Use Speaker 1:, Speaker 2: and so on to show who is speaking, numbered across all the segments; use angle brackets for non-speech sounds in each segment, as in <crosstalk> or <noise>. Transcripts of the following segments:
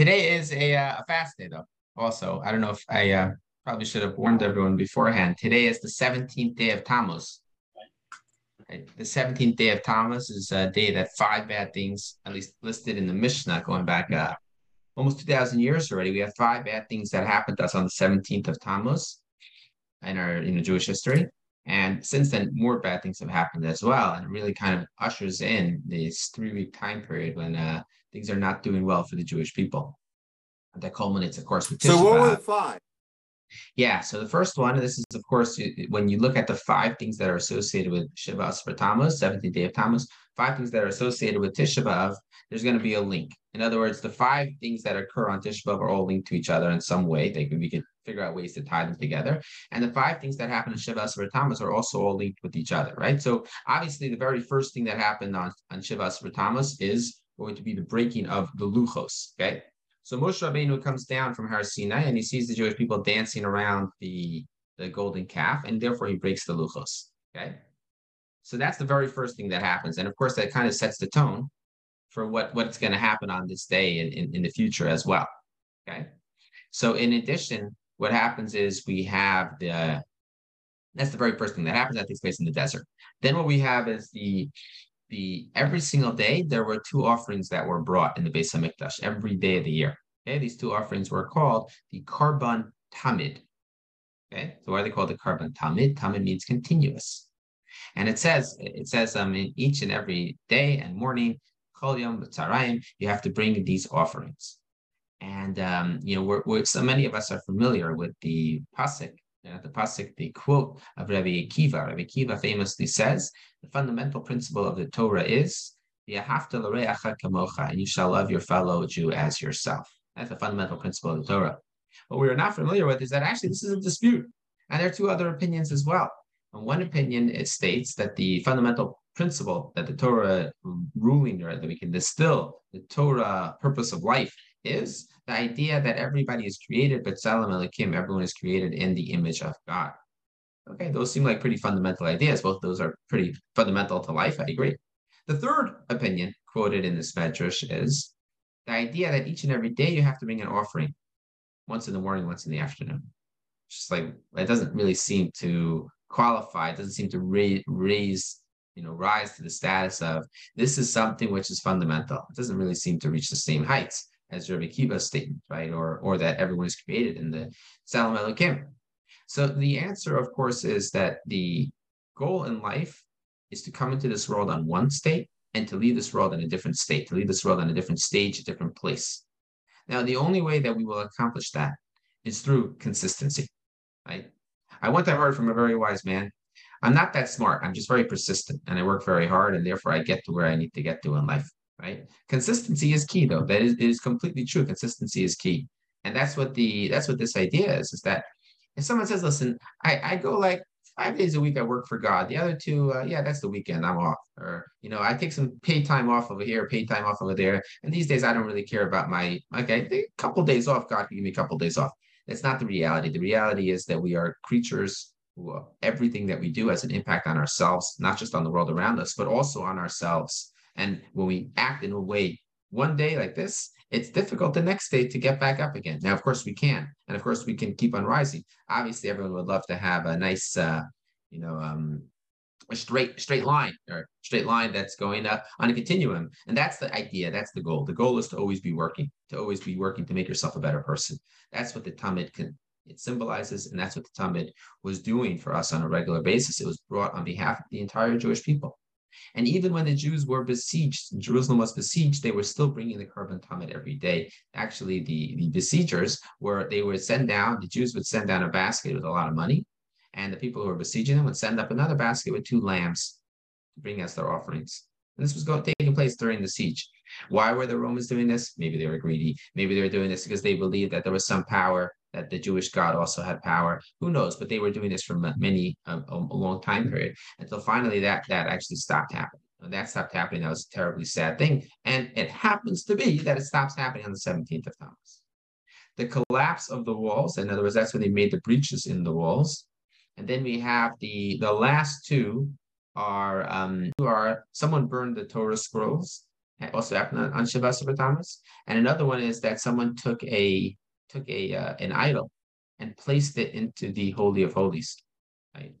Speaker 1: Today is a, uh, a fast day, though. Also, I don't know if I uh, probably should have warned everyone beforehand. Today is the 17th day of Tammuz. The 17th day of Tammuz is a day that five bad things, at least listed in the Mishnah, going back uh, almost 2,000 years already. We have five bad things that happened to us on the 17th of Tammuz in our in the Jewish history. And since then, more bad things have happened as well. And it really kind of ushers in this three week time period when uh, things are not doing well for the Jewish people. And that culminates, of course, with Tisha
Speaker 2: So, what were the five?
Speaker 1: Yeah, so the first one, this is, of course, when you look at the five things that are associated with Shiva Tammuz, 17th day of Tammuz, five things that are associated with Tisha B'Av, there's going to be a link. In other words, the five things that occur on Tisha B'Av are all linked to each other in some way. They could, we could figure out ways to tie them together. And the five things that happen in Shiva Tammuz are also all linked with each other, right? So obviously, the very first thing that happened on, on Shiva Tammuz is going to be the breaking of the Luchos, okay? So Moshe Rabbeinu comes down from Har Sinai and he sees the Jewish people dancing around the, the golden calf, and therefore he breaks the Luchos, okay? So that's the very first thing that happens. And of course, that kind of sets the tone for what, what's going to happen on this day in, in, in the future as well. Okay. So in addition, what happens is we have the that's the very first thing that happens that takes place in the desert. Then what we have is the the every single day there were two offerings that were brought in the Beis Hamikdash every day of the year. Okay, these two offerings were called the Karban Tamid. Okay, so why are they called the Karban Tamid? Tamid means continuous, and it says it says um in each and every day and morning Kol Yom you have to bring these offerings. And um, you know, we're, we're, so many of us are familiar with the pasuk, you know, the pasuk, the quote of Rabbi Akiva. Rabbi Akiva famously says, the fundamental principle of the Torah is and you shall love your fellow Jew as yourself. That's the fundamental principle of the Torah. What we are not familiar with is that actually this is a dispute. And there are two other opinions as well. In one opinion, it states that the fundamental principle that the Torah ruling or that we can distill the Torah purpose of life is the idea that everybody is created, but Tzelem Elokim, everyone is created in the image of God. Okay, those seem like pretty fundamental ideas. Both those are pretty fundamental to life. I agree. The third opinion quoted in this medrash is the idea that each and every day you have to bring an offering, once in the morning, once in the afternoon. It's just like it doesn't really seem to qualify. It doesn't seem to raise, raise you know, rise to the status of this is something which is fundamental. It doesn't really seem to reach the same heights as Rabbi Akiva's statement, right? Or or that everyone is created in the Tzelem Elohim. So the answer, of course, is that the goal in life is to come into this world on one state and to leave this world in a different state, to leave this world in a different stage, a different place. Now, the only way that we will accomplish that is through consistency? I want that heard from a very wise man I'm not that smart. I'm just very persistent and I work very hard and therefore I get to where I need to get to in life. Right. Consistency is key though. That is, is completely true. Consistency is key. And that's what the that's what this idea is, is that if someone says, listen, I, I go like five days a week I work for God. The other two, uh, yeah, that's the weekend. I'm off. Or, you know, I take some paid time off over here, paid time off over there. And these days I don't really care about my, okay, a couple days off. God can give me a couple days off. That's not the reality. The reality is that we are creatures who everything that we do has an impact on ourselves, not just on the world around us, but also on ourselves. And when we act in a way one day like this, it's difficult the next day to get back up again. Now, of course, we can, and of course, we can keep on rising. Obviously, everyone would love to have a nice, uh, you know, um, a straight straight line or straight line that's going up on a continuum, and that's the idea. That's the goal. The goal is to always be working, to always be working to make yourself a better person. That's what the Tamid can it symbolizes, and that's what the Tamid was doing for us on a regular basis. It was brought on behalf of the entire Jewish people. And even when the Jews were besieged, Jerusalem was besieged, they were still bringing the Karban Tamid every day. Actually, the, the besiegers were, they would send down, the Jews would send down a basket with a lot of money, and the people who were besieging them would send up another basket with two lambs to bring as their offerings. And this was going, taking place during the siege. Why were the Romans doing this? Maybe they were greedy. Maybe they were doing this because they believed that there was some power that the Jewish God also had power. Who knows? But they were doing this for many a, a long time period until finally that that actually stopped happening. When that stopped happening, that was a terribly sad thing. And it happens to be that it stops happening on the 17th of Tammuz. The collapse of the walls, in other words, that's when they made the breaches in the walls. And then we have the the last two are um are someone burned the Torah scrolls also happened on, Shabbat Tammuz. And another one is that someone took a took a uh, an idol and placed it into the holy of holies, right?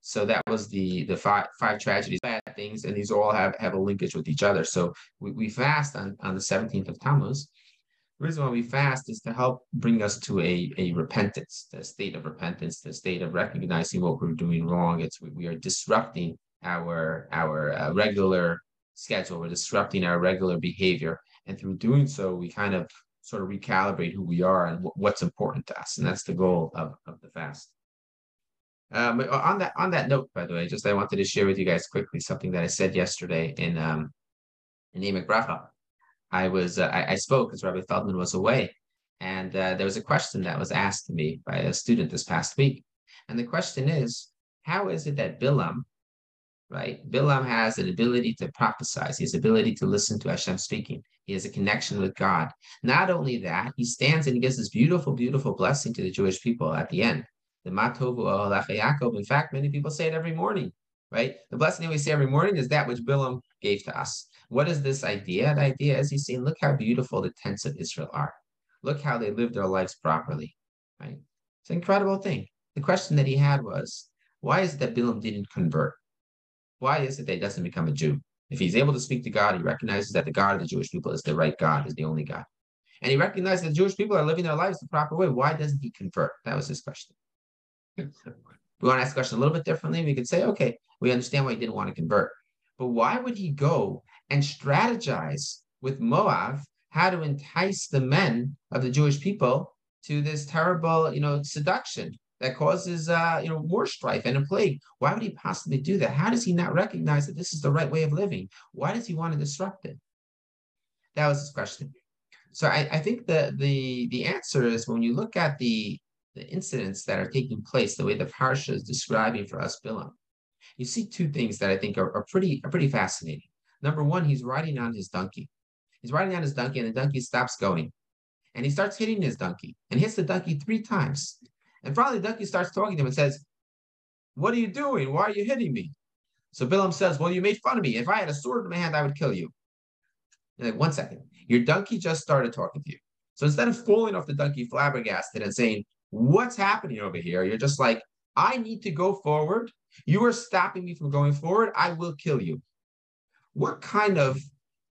Speaker 1: So that was the the five five tragedies, bad things, and these all have have a linkage with each other. So we, we fast on on the seventeenth of Tammuz. The reason why we fast is to help bring us to a, a repentance, the state of repentance, the state of recognizing what we're doing wrong. It's we, we are disrupting our our uh, regular schedule. We're disrupting our regular behavior. And through doing so, we kind of sort of recalibrate who we are and w- what's important to us. And that's the goal of, of the fast. Um, on that on that note, by the way, just I wanted to share with you guys quickly something that I said yesterday in um, in Emek Bracha. I was uh, I, I, spoke as Rabbi Feldman was away, and uh, there was a question that was asked to me by a student this past week, and the question is, how is it that Bilam right? Bilam has an ability to prophesy. He has ability to listen to Hashem speaking. He has a connection with God. Not only that, he stands and he gives this beautiful, beautiful blessing to the Jewish people at the end. The Matovu Yaakov. In fact, many people say it every morning, right? The blessing we say every morning is that which Bilam gave to us. What is this idea? The idea is he's saying, look how beautiful the tents of Israel are. Look how they live their lives properly, right? It's an incredible thing. The question that he had was, why is it that Bilam didn't convert? Why is it that he doesn't become a Jew? If he's able to speak to God, he recognizes that the God of the Jewish people is the right God, is the only God. And he recognizes that Jewish people are living their lives the proper way. Why doesn't he convert? That was his question. <laughs> we want to ask the question a little bit differently. We could say, okay, we understand why he didn't want to convert. But why would he go and strategize with Moab how to entice the men of the Jewish people to this terrible, you know, seduction that causes uh, you know more strife and a plague. Why would he possibly do that? How does he not recognize that this is the right way of living? Why does he want to disrupt it? That was his question. So I, I think the the the answer is when you look at the the incidents that are taking place, the way the parsha is describing for us Bilam, you see two things that I think are, are pretty are pretty fascinating. Number one, he's riding on his donkey. He's riding on his donkey, and the donkey stops going. And he starts hitting his donkey and hits the donkey three times. And finally, the donkey starts talking to him and says, What are you doing? Why are you hitting me? So Bilam says, Well, you made fun of me. If I had a sword in my hand, I would kill you. like, one second. Your donkey just started talking to you. So instead of falling off the donkey flabbergasted and saying, What's happening over here? You're just like, I need to go forward. You are stopping me from going forward. I will kill you. What kind of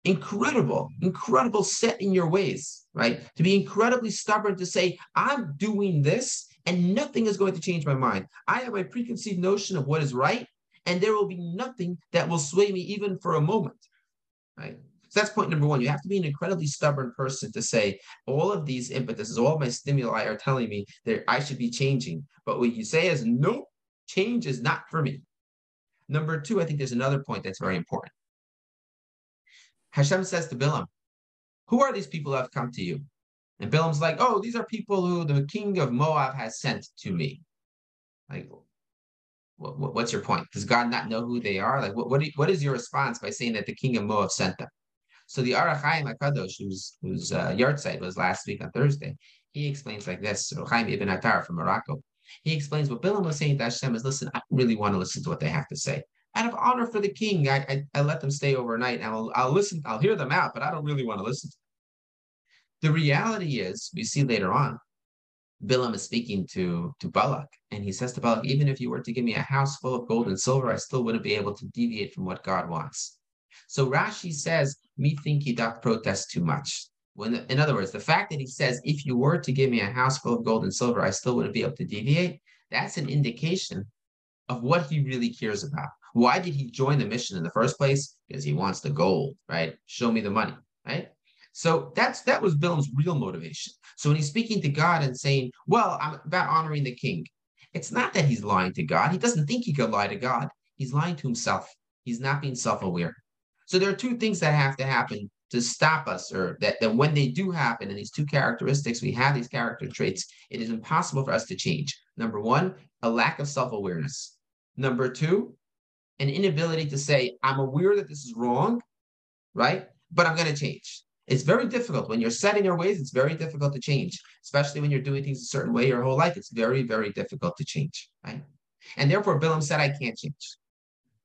Speaker 1: incredible, incredible set in your ways, right? To be incredibly stubborn to say, I'm doing this and nothing is going to change my mind. I have my preconceived notion of what is right, and there will be nothing that will sway me even for a moment. Right. So that's point number one. You have to be an incredibly stubborn person to say all of these impetuses, all my stimuli are telling me that I should be changing. But what you say is no, change is not for me. Number two, I think there's another point that's very important. Hashem says to Bilam, Who are these people who have come to you? And Bilam's like, oh, these are people who the king of Moab has sent to me. Like, what, what, what's your point? Does God not know who they are? Like, what, what, what is your response by saying that the king of Moab sent them? So the Ohr HaChaim HaKadosh, whose, whose uh, yahrzeit was last week on Thursday, he explains like this, Chaim ibn Attar from Morocco. He explains what Bilam was saying to Hashem is, listen, I really want to listen to what they have to say. Out of honor for the king, I, I, I let them stay overnight and I'll, I'll listen, I'll hear them out, but I don't really want to listen the reality is, we see later on, Bilam is speaking to, to Balak, and he says to Balak, even if you were to give me a house full of gold and silver, I still wouldn't be able to deviate from what God wants. So Rashi says, me think he doth protest too much. When, in other words, the fact that he says, if you were to give me a house full of gold and silver, I still wouldn't be able to deviate, that's an indication of what he really cares about. Why did he join the mission in the first place? Because he wants the gold, right? Show me the money, right? So that's that was Bilam's real motivation. So when he's speaking to God and saying, "Well, I'm about honoring the king," it's not that he's lying to God. He doesn't think he could lie to God. He's lying to himself. He's not being self-aware. So there are two things that have to happen to stop us, or that, that when they do happen, and these two characteristics, we have these character traits, it is impossible for us to change. Number one, a lack of self-awareness. Number two, an inability to say, I'm aware that this is wrong, right? But I'm going to change. It's very difficult when you're set in your ways. It's very difficult to change, especially when you're doing things a certain way your whole life. It's very, very difficult to change, right? And therefore, Bilam said, "I can't change."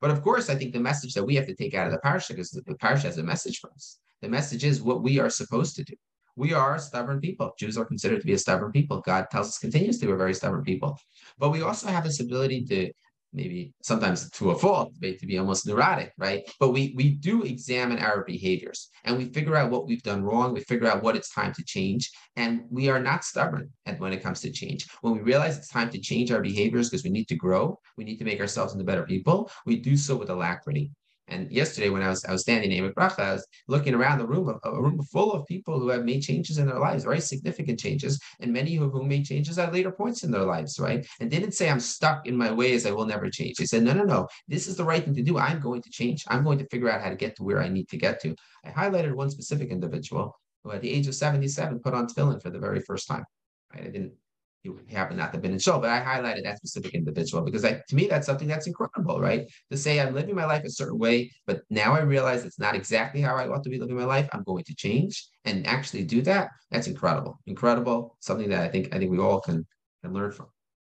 Speaker 1: But of course, I think the message that we have to take out of the parsha, because the parsha has a message for us, The message is what we are supposed to do. We are stubborn people. Jews are considered to be a stubborn people. God tells us continuously we're very stubborn people. But we also have this ability to maybe sometimes to a fault, to be almost neurotic, right? But we we do examine our behaviors and we figure out what we've done wrong. We figure out what it's time to change, and we are not stubborn when it comes to change. When we realize it's time to change our behaviors because we need to grow, we need to make ourselves into better people. We do so with alacrity. And yesterday, when I was I was standing in Bracha, I was looking around the room, a, a, room full of people who have made changes in their lives, very significant changes, and many of whom made changes at later points in their lives, right? And didn't say I'm stuck in my ways, I will never change. They said, no, no, no, this is the right thing to do. I'm going to change. I'm going to figure out how to get to where I need to get to. I highlighted one specific individual who, at the age of 77, put on tefillin for the very first time. Right? I didn't happened not to have been in show, but I highlighted that specific individual because I, to me, that's something that's incredible, right? To say I'm living my life a certain way, but now I realize it's not exactly how I ought to be living my life. I'm going to change and actually do that. That's incredible, incredible. Something that I think I think we all can can learn from.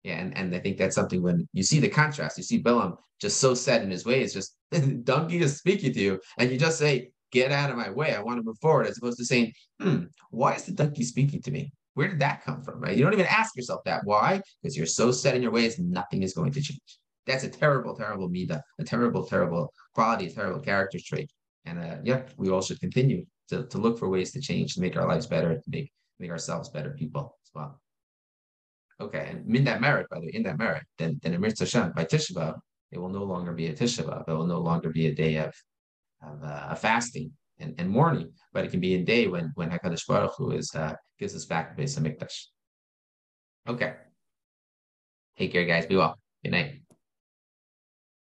Speaker 1: Yeah, and, and I think that's something when you see the contrast, you see Bilam just so set in his ways, just <laughs> donkey is speaking to you, and you just say, get out of my way. I want to move forward, as opposed to saying, hmm, why is the donkey speaking to me? Where did that come from, right? You don't even ask yourself that. Why? Because you're so set in your ways, nothing is going to change. That's a terrible, terrible midah, a terrible, terrible quality, a terrible character trait. And uh, yeah, we all should continue to, to look for ways to change, to make our lives better, to make make ourselves better people as well. Okay, and in that merit, by the way, in that merit, then then Mitzvah Hashem, by Tisha B'Av, it will no longer be a Tisha B'Av. It will no longer be a day of, of uh, fasting and, and morning, but it can be a day when when Hakadosh Baruch Hu is uh, gives us back the Beis Hamikdash. Okay. Take care, guys. Be well. Good night.